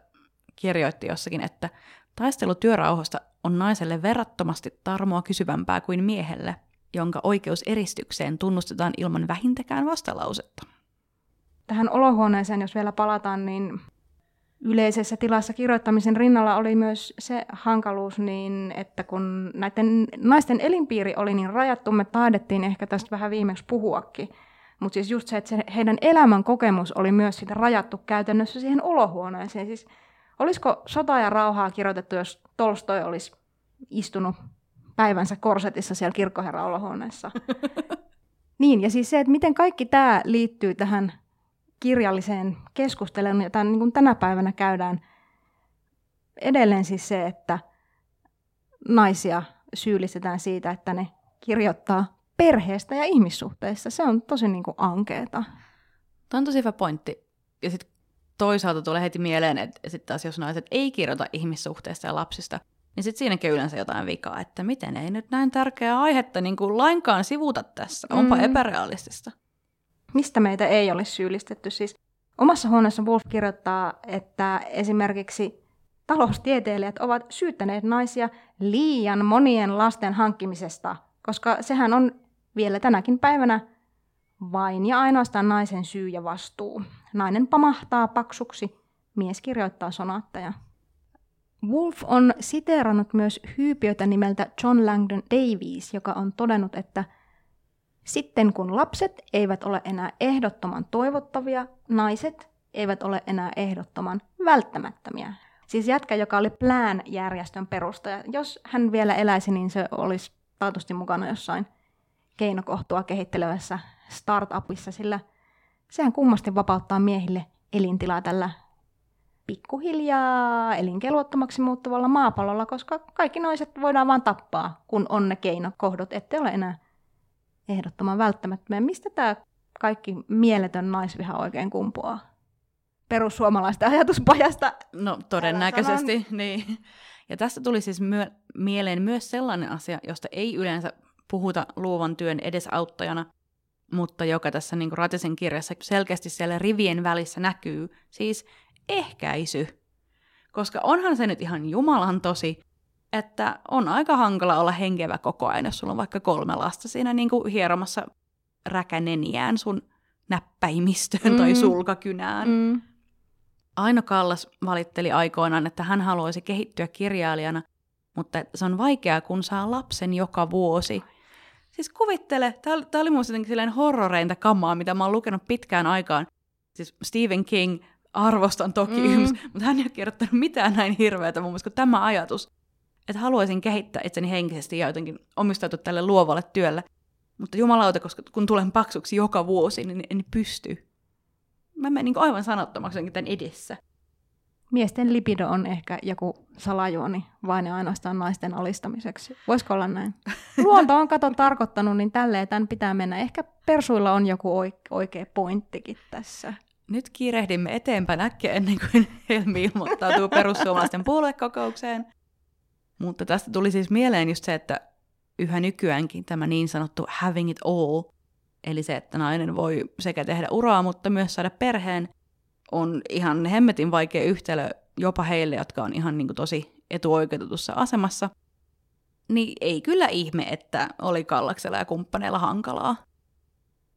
kirjoitti jossakin, että taistelu työrauhasta on naiselle verrattomasti tarmoa kysyvämpää kuin miehelle, jonka oikeus eristykseen tunnustetaan ilman vähintäkään vastalausetta. Tähän olohuoneeseen, jos vielä palataan, niin yleisessä tilassa kirjoittamisen rinnalla oli myös se hankaluus, niin että kun näiden naisten elinpiiri oli niin rajattu, me taidettiin ehkä tästä vähän viimeksi puhuakin. Mutta siis just se, että se heidän elämän kokemus oli myös sitä rajattu käytännössä siihen olohuoneeseen. Siis olisiko sota ja rauhaa kirjoitettu, jos Tolstoi olisi istunut päivänsä korsetissa siellä kirkkoherran olohuoneessa? [laughs] niin, ja siis se, että miten kaikki tämä liittyy tähän kirjalliseen keskusteluun, jota niin kuin tänä päivänä käydään edelleen siis se, että naisia syyllistetään siitä, että ne kirjoittaa perheestä ja ihmissuhteista. Se on tosi niin kuin ankeeta. Tämä on tosi hyvä pointti. Ja sitten toisaalta tulee heti mieleen, että sitten taas jos naiset ei kirjoita ihmissuhteista ja lapsista, niin sitten siinäkin yleensä jotain vikaa, että miten ei nyt näin tärkeää aihetta niin kuin lainkaan sivuta tässä. Onpa mm. epärealistista. Mistä meitä ei ole syyllistetty? Siis omassa huoneessa Wolf kirjoittaa, että esimerkiksi taloustieteilijät ovat syyttäneet naisia liian monien lasten hankkimisesta, koska sehän on vielä tänäkin päivänä vain ja ainoastaan naisen syy ja vastuu. Nainen pamahtaa paksuksi, mies kirjoittaa sonaatteja. Wolf on siteerannut myös hyypiötä nimeltä John Langdon Davies, joka on todennut, että sitten kun lapset eivät ole enää ehdottoman toivottavia, naiset eivät ole enää ehdottoman välttämättömiä. Siis jätkä, joka oli Plan-järjestön perustaja. Jos hän vielä eläisi, niin se olisi taatusti mukana jossain keinokohtua kehittelevässä startupissa, sillä sehän kummasti vapauttaa miehille elintilaa tällä pikkuhiljaa elinkelvottomaksi muuttuvalla maapallolla, koska kaikki naiset voidaan vain tappaa, kun on ne keinokohdot, ettei ole enää ehdottoman välttämättömiä. Mistä tämä kaikki mieletön naisviha oikein kumpuaa? Perussuomalaisten ajatuspajasta. No todennäköisesti, niin. Ja tästä tuli siis myö- mieleen myös sellainen asia, josta ei yleensä puhuta luovan työn edesauttajana, mutta joka tässä niin Ratisen kirjassa selkeästi siellä rivien välissä näkyy, siis ehkäisy. Koska onhan se nyt ihan jumalan tosi, että on aika hankala olla henkevä koko ajan, jos sulla on vaikka kolme lasta siinä niin kuin hieromassa räkäneniään sun näppäimistöön mm. tai sulkakynään. Mm. Aino Kallas valitteli aikoinaan, että hän haluaisi kehittyä kirjailijana, mutta se on vaikeaa, kun saa lapsen joka vuosi. Siis kuvittele, tämä oli, muista jotenkin horroreinta kamaa, mitä mä oon lukenut pitkään aikaan. Siis Stephen King, arvostan toki, mm. mutta hän ei ole kirjoittanut mitään näin hirveätä mun mielestä kuin tämä ajatus että haluaisin kehittää itseni henkisesti ja jotenkin omistautua tälle luovalle työlle. Mutta jumalauta, koska kun tulen paksuksi joka vuosi, niin en pysty. Mä menen niin aivan sanottomaksi tämän edessä. Miesten lipido on ehkä joku salajuoni vain ja ainoastaan naisten alistamiseksi. Voisiko olla näin? Luonto on kato tarkoittanut, niin tälleen tämän pitää mennä. Ehkä persuilla on joku oikea pointtikin tässä. Nyt kiirehdimme eteenpäin äkkiä ennen kuin Helmi ilmoittautuu perussuomalaisten puoluekokoukseen. Mutta tästä tuli siis mieleen just se, että yhä nykyäänkin tämä niin sanottu having it all, eli se, että nainen voi sekä tehdä uraa, mutta myös saada perheen, on ihan hemmetin vaikea yhtälö jopa heille, jotka on ihan niin kuin tosi etuoikeutetussa asemassa. Niin ei kyllä ihme, että oli Kallaksella ja kumppaneilla hankalaa.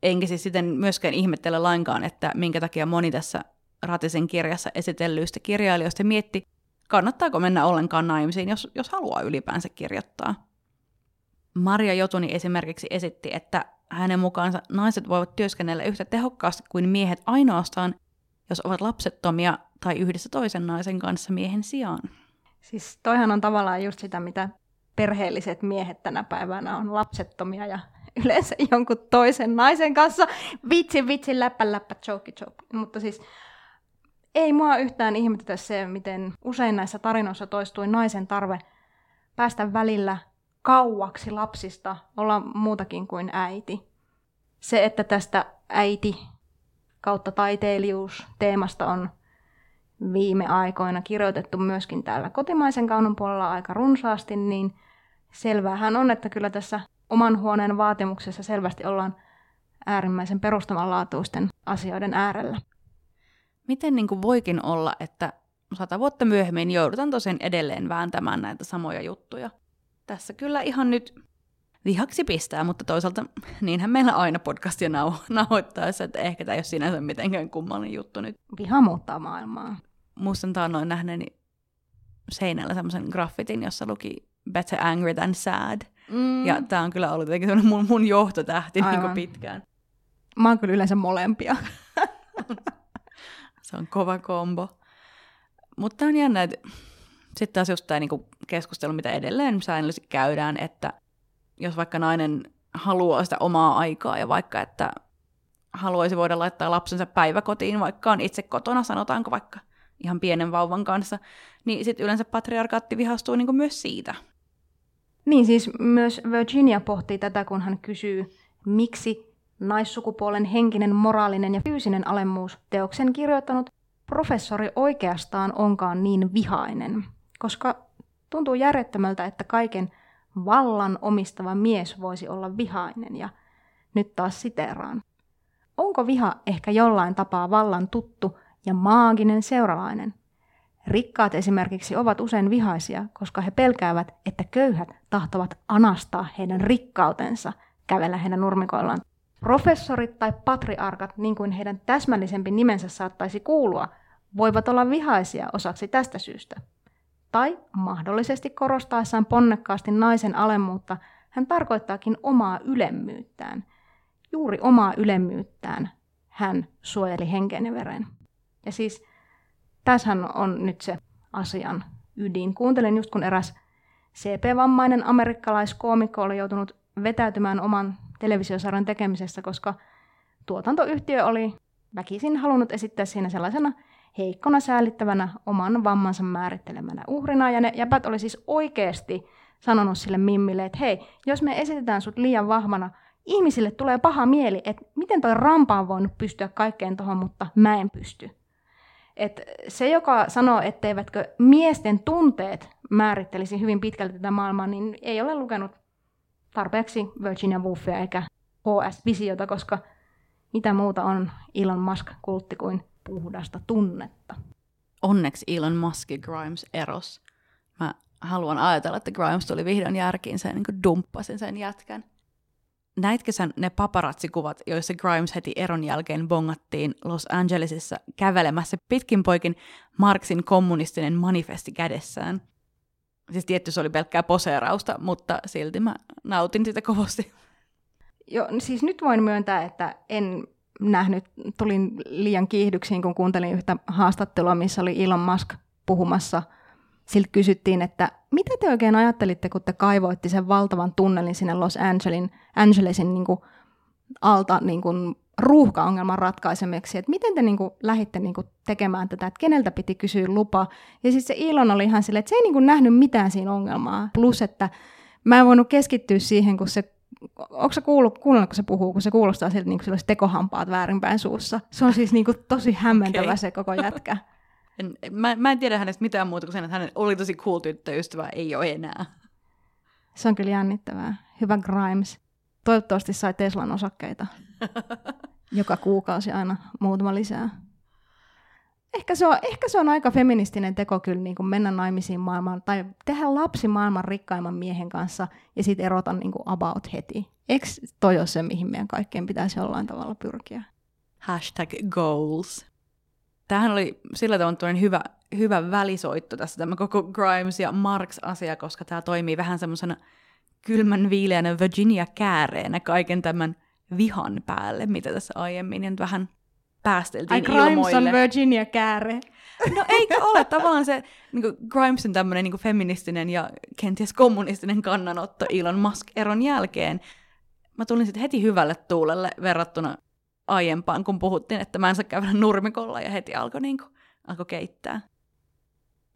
Enkä siis sitten myöskään ihmettele lainkaan, että minkä takia moni tässä Ratisen kirjassa esitellyistä kirjailijoista mietti, kannattaako mennä ollenkaan naimisiin, jos, jos haluaa ylipäänsä kirjoittaa. Maria Jotuni esimerkiksi esitti, että hänen mukaansa naiset voivat työskennellä yhtä tehokkaasti kuin miehet ainoastaan, jos ovat lapsettomia tai yhdessä toisen naisen kanssa miehen sijaan. Siis toihan on tavallaan just sitä, mitä perheelliset miehet tänä päivänä on lapsettomia ja yleensä jonkun toisen naisen kanssa. Vitsi, vitsi, läppä, läppä, choke, choke. Mutta siis ei mua yhtään ihmetetä se, miten usein näissä tarinoissa toistui naisen tarve päästä välillä kauaksi lapsista, olla muutakin kuin äiti. Se, että tästä äiti kautta taiteilijuus teemasta on viime aikoina kirjoitettu myöskin täällä kotimaisen kaunon puolella aika runsaasti, niin selväähän on, että kyllä tässä oman huoneen vaatimuksessa selvästi ollaan äärimmäisen perustavanlaatuisten asioiden äärellä. Miten niin kuin voikin olla, että sata vuotta myöhemmin joudutaan tosiaan edelleen vääntämään näitä samoja juttuja? Tässä kyllä ihan nyt vihaksi pistää, mutta toisaalta niinhän meillä aina podcastia nau- [laughs] nauhoittaessa, että ehkä tämä ei ole sinänsä mitenkään kummallinen juttu nyt. Viha muuttaa maailmaa. Muistan taannoin nähneeni seinällä semmoisen graffitin, jossa luki Better Angry Than Sad. Mm. Ja tämä on kyllä ollut jotenkin mun, mun johtotähti niin kuin pitkään. Mä oon kyllä yleensä molempia. [laughs] Se on kova kombo. Mutta on jännä, että sitten taas just tämä niinku keskustelu, mitä edelleen säännöllisesti käydään, että jos vaikka nainen haluaa sitä omaa aikaa ja vaikka, että haluaisi voida laittaa lapsensa päiväkotiin, vaikka on itse kotona, sanotaanko vaikka ihan pienen vauvan kanssa, niin sitten yleensä patriarkaatti vihastuu niinku myös siitä. Niin siis myös Virginia pohtii tätä, kun hän kysyy, miksi naissukupuolen henkinen, moraalinen ja fyysinen alemmuus teoksen kirjoittanut professori oikeastaan onkaan niin vihainen, koska tuntuu järjettömältä, että kaiken vallan omistava mies voisi olla vihainen ja nyt taas siteraan. Onko viha ehkä jollain tapaa vallan tuttu ja maaginen seuralainen? Rikkaat esimerkiksi ovat usein vihaisia, koska he pelkäävät, että köyhät tahtovat anastaa heidän rikkautensa kävellä heidän nurmikoillaan Professorit tai patriarkat, niin kuin heidän täsmällisempi nimensä saattaisi kuulua, voivat olla vihaisia osaksi tästä syystä. Tai mahdollisesti korostaessaan ponnekkaasti naisen alemmuutta, hän tarkoittaakin omaa ylemmyyttään. Juuri omaa ylemmyyttään hän suojeli henkeen ja veren. Ja siis tässähän on nyt se asian ydin. Kuuntelin just kun eräs CP-vammainen amerikkalaiskoomikko oli joutunut vetäytymään oman televisiosarjan tekemisessä, koska tuotantoyhtiö oli väkisin halunnut esittää siinä sellaisena heikkona säälittävänä oman vammansa määrittelemänä uhrina. Ja ne jäpät oli siis oikeasti sanonut sille Mimmille, että hei, jos me esitetään sut liian vahvana, ihmisille tulee paha mieli, että miten toi rampa on voinut pystyä kaikkeen tuohon, mutta mä en pysty. Et se, joka sanoo, etteivätkö miesten tunteet määrittelisi hyvin pitkälti tätä maailmaa, niin ei ole lukenut tarpeeksi Virginia Woolfia eikä HS-visiota, koska mitä muuta on Elon Musk-kultti kuin puhdasta tunnetta. Onneksi Elon Musk ja Grimes eros. Mä haluan ajatella, että Grimes tuli vihdoin järkiin sen niin dumppasin sen jätkän. Näitkö sä ne paparatsikuvat, joissa Grimes heti eron jälkeen bongattiin Los Angelesissa kävelemässä pitkin poikin Marxin kommunistinen manifesti kädessään? Siis tietty se oli pelkkää poseerausta, mutta silti mä nautin sitä kovasti. Joo, siis nyt voin myöntää, että en nähnyt, tulin liian kiihdyksiin, kun kuuntelin yhtä haastattelua, missä oli Elon Musk puhumassa. Siltä kysyttiin, että mitä te oikein ajattelitte, kun te kaivoitte sen valtavan tunnelin sinne Los Angelesin, Angelesin niin kuin, alta niin kuin, ruuhkaongelman ratkaisemiseksi, että miten te niin kuin, lähditte niin kuin, tekemään tätä, että keneltä piti kysyä lupa. Ja siis se Ilon oli ihan silleen, että se ei niin kuin, nähnyt mitään siinä ongelmaa. Plus, että mä en voinut keskittyä siihen, kun se Onko se kuullut, kuunnellut, kun se puhuu, kun se kuulostaa siltä, niin kuin olisi tekohampaat väärinpäin suussa. Se on siis niin kuin tosi hämmentävä okay. se koko jätkä. [laughs] En, mä, mä en tiedä hänestä mitään muuta kuin sen, että hän oli tosi cool tyttöystävä, ei ole enää. Se on kyllä jännittävää. Hyvä Grimes. Toivottavasti sai Teslan osakkeita. [laughs] Joka kuukausi aina muutama lisää. Ehkä se on, ehkä se on aika feministinen teko kyllä niin kuin mennä naimisiin maailmaan tai tehdä lapsi maailman rikkaimman miehen kanssa ja sitten erota niin kuin about heti. Eikö toi ole se, mihin meidän kaikkien pitäisi jollain tavalla pyrkiä? Hashtag goals. Tämähän oli sillä tavalla hyvä, hyvä välisoitto tässä tämä koko Grimes ja Marx-asia, koska tämä toimii vähän semmoisena kylmän viileänä Virginia-kääreenä kaiken tämän vihan päälle, mitä tässä aiemmin nyt vähän päästeltiin Ai, ilmoille. on Virginia-kääre. No eikö ole tavallaan se niin kuin Grimesin tämmöinen niin feministinen ja kenties kommunistinen kannanotto Elon Musk-eron jälkeen. Mä tulin sitten heti hyvälle tuulelle verrattuna aiempaan, kun puhuttiin, että mä en saa käydä nurmikolla ja heti alkoi, niin kuin, alkoi keittää.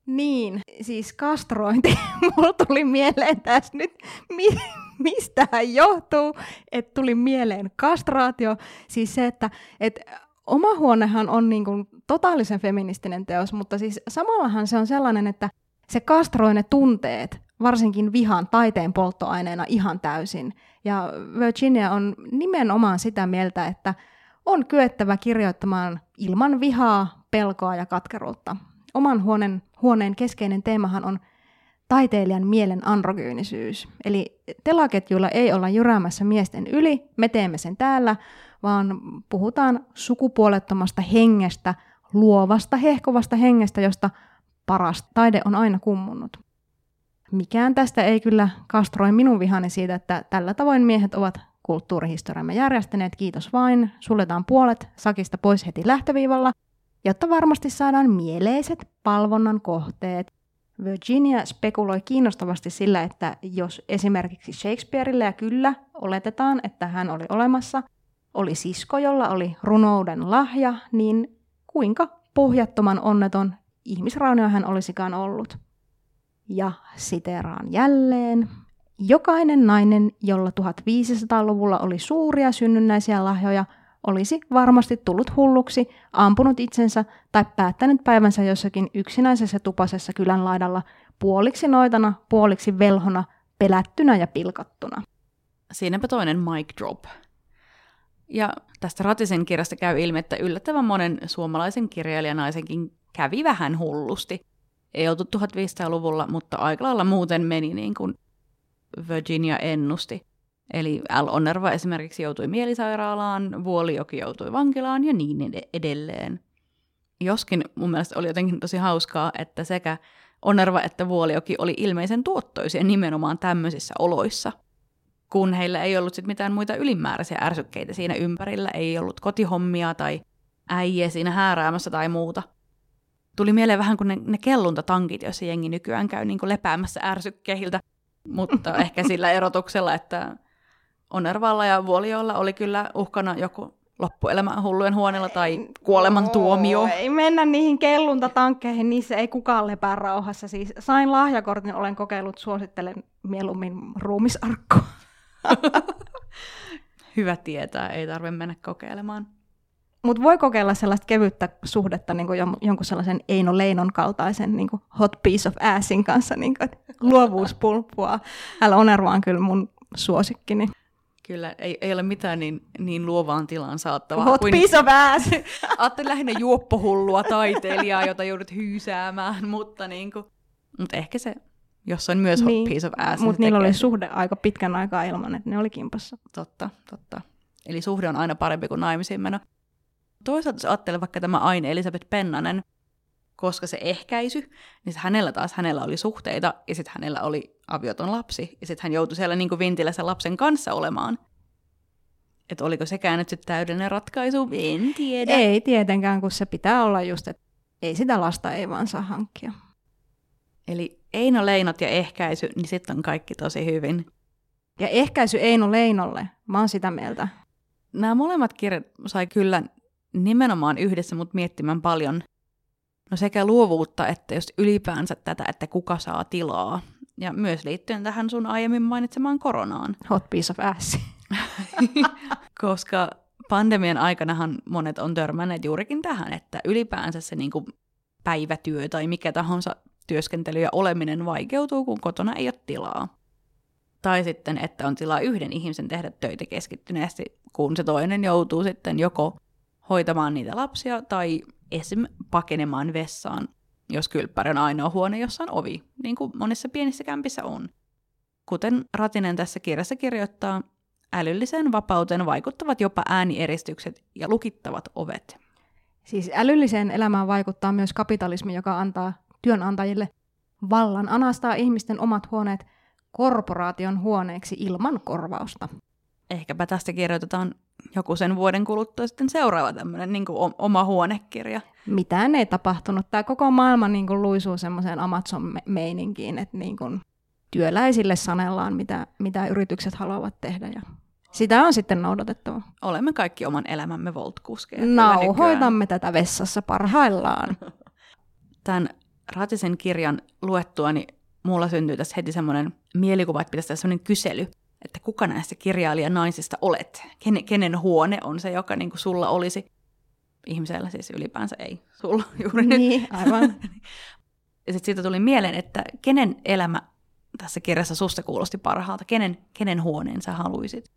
Niin, siis kastrointi. [laughs] Mulla tuli mieleen tässä nyt, mi- mistä johtuu, että tuli mieleen kastraatio. Siis se, että, että oma huonehan on niin kuin totaalisen feministinen teos, mutta siis samallahan se on sellainen, että se kastroi ne tunteet, varsinkin vihan taiteen polttoaineena ihan täysin. Ja Virginia on nimenomaan sitä mieltä, että on kyettävä kirjoittamaan ilman vihaa, pelkoa ja katkeruutta. Oman huoneen, huoneen keskeinen teemahan on taiteilijan mielen androgyynisyys. Eli telaketjuilla ei olla jyräämässä miesten yli, me teemme sen täällä, vaan puhutaan sukupuolettomasta hengestä, luovasta, hehkovasta hengestä, josta paras taide on aina kummunut. Mikään tästä ei kyllä kastroi minun vihani siitä, että tällä tavoin miehet ovat kulttuurihistoriamme järjestäneet, kiitos vain, suljetaan puolet sakista pois heti lähtöviivalla, jotta varmasti saadaan mieleiset palvonnan kohteet. Virginia spekuloi kiinnostavasti sillä, että jos esimerkiksi Shakespeareille ja kyllä oletetaan, että hän oli olemassa – oli sisko, jolla oli runouden lahja, niin kuinka pohjattoman onneton ihmisraunio hän olisikaan ollut. Ja siteraan jälleen. Jokainen nainen, jolla 1500-luvulla oli suuria synnynnäisiä lahjoja, olisi varmasti tullut hulluksi, ampunut itsensä tai päättänyt päivänsä jossakin yksinäisessä tupasessa kylän laidalla puoliksi noitana, puoliksi velhona, pelättynä ja pilkattuna. Siinäpä toinen mic drop. Ja tästä Ratisen kirjasta käy ilmi, että yllättävän monen suomalaisen kirjailijanaisenkin kävi vähän hullusti. Ei oltu 1500-luvulla, mutta aika lailla muuten meni niin kuin Virginia ennusti. Eli Al Onerva esimerkiksi joutui mielisairaalaan, Vuolijoki joutui vankilaan ja niin edelleen. Joskin mun mielestä oli jotenkin tosi hauskaa, että sekä Onerva että Vuolijoki oli ilmeisen tuottoisia nimenomaan tämmöisissä oloissa – kun heillä ei ollut sit mitään muita ylimääräisiä ärsykkeitä siinä ympärillä, ei ollut kotihommia tai äijä siinä hääräämässä tai muuta. Tuli mieleen vähän kuin ne, ne kelluntatankit, joissa jengi nykyään käy niin kuin lepäämässä ärsykkeiltä, mutta [laughs] ehkä sillä erotuksella, että Onervalla ja Vuoliolla oli kyllä uhkana joku loppuelämän hullujen huoneella tai kuoleman tuomio. Ei mennä niihin kelluntatankkeihin, niissä ei kukaan lepää rauhassa. Siis sain lahjakortin, olen kokeillut, suosittelen mieluummin ruumisarkkoa. [laughs] Hyvä tietää, ei tarvitse mennä kokeilemaan. Mutta voi kokeilla sellaista kevyttä suhdetta niin kuin jonkun sellaisen Eino Leinon kaltaisen niin kuin hot piece of assin kanssa, niin kuin, luovuus pulppua. Älä Onerva on kyllä mun suosikkini. Kyllä, ei, ei ole mitään niin, niin luovaan tilaan saattavaa. Hot kuin... piece of ass! [laughs] Ajattelin lähinnä juoppohullua taiteilijaa, jota joudut hyysäämään, mutta, niin kuin, mutta ehkä se jos on myös niin. piece of ass. Mutta niillä oli suhde aika pitkän aikaa ilman, että ne oli kimpassa. Totta, totta. Eli suhde on aina parempi kuin naimisiin meno. Toisaalta jos ajattelee vaikka tämä Aine Elisabeth Pennanen, koska se ehkäisy, niin hänellä taas hänellä oli suhteita, ja sitten hänellä oli avioton lapsi, ja sitten hän joutui siellä niin kuin vintillä sen lapsen kanssa olemaan. Että oliko sekään nyt sitten täydellinen ratkaisu, en tiedä. Ei tietenkään, kun se pitää olla just, että ei sitä lasta ei vaan saa hankkia. Eli Eino Leinot ja ehkäisy, niin sitten on kaikki tosi hyvin. Ja ehkäisy Eino Leinolle, mä oon sitä mieltä. Nämä molemmat kirjat sai kyllä nimenomaan yhdessä mut miettimään paljon no sekä luovuutta että just ylipäänsä tätä, että kuka saa tilaa. Ja myös liittyen tähän sun aiemmin mainitsemaan koronaan. Hot piece of ass. [laughs] Koska pandemian aikanahan monet on törmänneet juurikin tähän, että ylipäänsä se niin kuin päivätyö tai mikä tahansa työskentely ja oleminen vaikeutuu, kun kotona ei ole tilaa. Tai sitten, että on tilaa yhden ihmisen tehdä töitä keskittyneesti, kun se toinen joutuu sitten joko hoitamaan niitä lapsia tai esim. pakenemaan vessaan, jos kylppäri on ainoa huone, jossa on ovi, niin kuin monissa pienissä kämpissä on. Kuten Ratinen tässä kirjassa kirjoittaa, älylliseen vapauteen vaikuttavat jopa äänieristukset ja lukittavat ovet. Siis älylliseen elämään vaikuttaa myös kapitalismi, joka antaa työnantajille vallan anastaa ihmisten omat huoneet korporaation huoneeksi ilman korvausta. Ehkäpä tästä kirjoitetaan joku sen vuoden kuluttua sitten seuraava tämmöinen niin oma huonekirja. Mitään ei tapahtunut. Tämä koko maailma niin kuin luisuu semmoiseen Amazon-meininkiin, että niin kuin työläisille sanellaan, mitä, mitä yritykset haluavat tehdä. Ja sitä on sitten noudatettava. Olemme kaikki oman elämämme voltkuskeja. Nauhoitamme tätä vessassa parhaillaan. [laughs] Tämän Ratisen kirjan luettuani mulla syntyy tässä heti semmoinen mielikuva, että pitäisi tehdä semmoinen kysely, että kuka näistä kirjailijanaisista olet? Ken, kenen huone on se, joka niin kuin sulla olisi? Ihmisellä siis ylipäänsä ei, sulla [laughs] juuri niin, nyt. aivan. [laughs] ja sitten siitä tuli mieleen, että kenen elämä tässä kirjassa susta kuulosti parhaalta, kenen, kenen huoneen sä haluisit?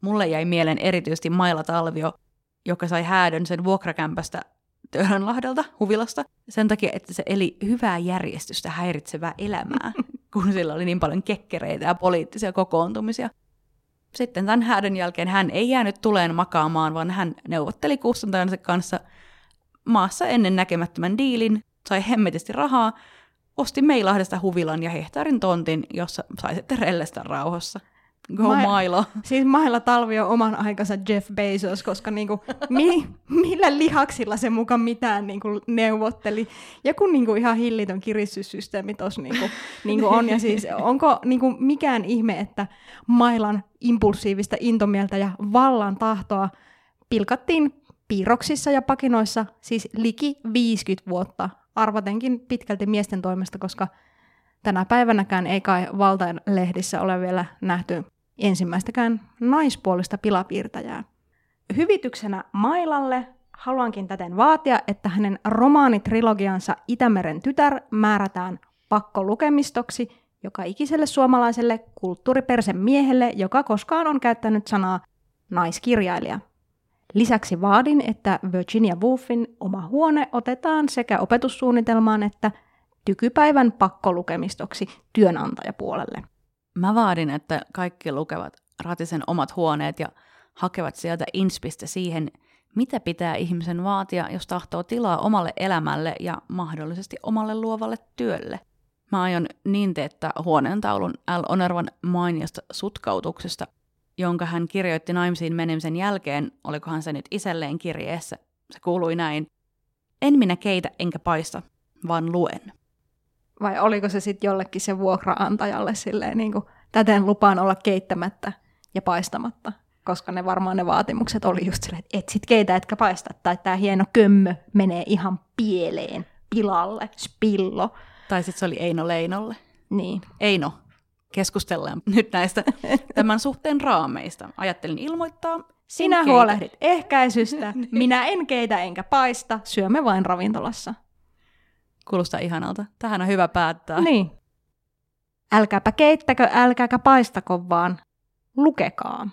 Mulle jäi mieleen erityisesti Maila Talvio, joka sai häädön sen vuokrakämpästä Töölönlahdelta, Huvilasta, sen takia, että se eli hyvää järjestystä häiritsevää elämää, [laughs] kun sillä oli niin paljon kekkereitä ja poliittisia kokoontumisia. Sitten tämän häädön jälkeen hän ei jäänyt tuleen makaamaan, vaan hän neuvotteli kustantajansa kanssa maassa ennen näkemättömän diilin, sai hemmetisti rahaa, osti Meilahdesta huvilan ja hehtaarin tontin, jossa sai sitten rellestä rauhassa. Go Ma- Mailo. Siis Maila Talvi on oman aikansa Jeff Bezos, koska niinku, mi, millä lihaksilla se mukaan mitään niinku neuvotteli. Joku niinku ihan hillitön kiristyssysteemi tuossa niinku, niinku on. Ja siis onko niinku mikään ihme, että Mailan impulsiivista intomieltä ja vallan tahtoa pilkattiin piirroksissa ja pakinoissa siis liki 50 vuotta, arvatenkin pitkälti miesten toimesta, koska tänä päivänäkään ei kai valtain lehdissä ole vielä nähty ensimmäistäkään naispuolista pilapiirtäjää. Hyvityksenä Mailalle haluankin täten vaatia, että hänen romaanitrilogiansa Itämeren tytär määrätään pakkolukemistoksi joka ikiselle suomalaiselle kulttuuripersen miehelle, joka koskaan on käyttänyt sanaa naiskirjailija. Lisäksi vaadin, että Virginia Woolfin oma huone otetaan sekä opetussuunnitelmaan että tykypäivän pakkolukemistoksi työnantajapuolelle. Mä vaadin, että kaikki lukevat Ratisen omat huoneet ja hakevat sieltä inspistä siihen, mitä pitää ihmisen vaatia, jos tahtoo tilaa omalle elämälle ja mahdollisesti omalle luovalle työlle. Mä aion niin teettää huoneentaulun L. Onervan mainiosta sutkautuksesta, jonka hän kirjoitti naimisiin menemisen jälkeen, olikohan se nyt iselleen kirjeessä. Se kuului näin, en minä keitä enkä paista, vaan luen. Vai oliko se sitten jollekin se vuokraantajalle silleen niin kuin, täten lupaan olla keittämättä ja paistamatta? Koska ne varmaan ne vaatimukset oli just silleen, että et sit keitä etkä paista, tai tämä hieno kömmö menee ihan pieleen, pilalle, spillo. Tai sitten se oli Eino Leinolle. Niin. Eino, keskustellaan nyt näistä tämän suhteen raameista. Ajattelin ilmoittaa. Sinä huolehdit ehkäisystä, [laughs] minä en keitä enkä paista, syömme vain ravintolassa. Kuulostaa ihanalta. Tähän on hyvä päättää. Niin. Älkääpä keittäkö, älkääkä paistako vaan. Lukekaa.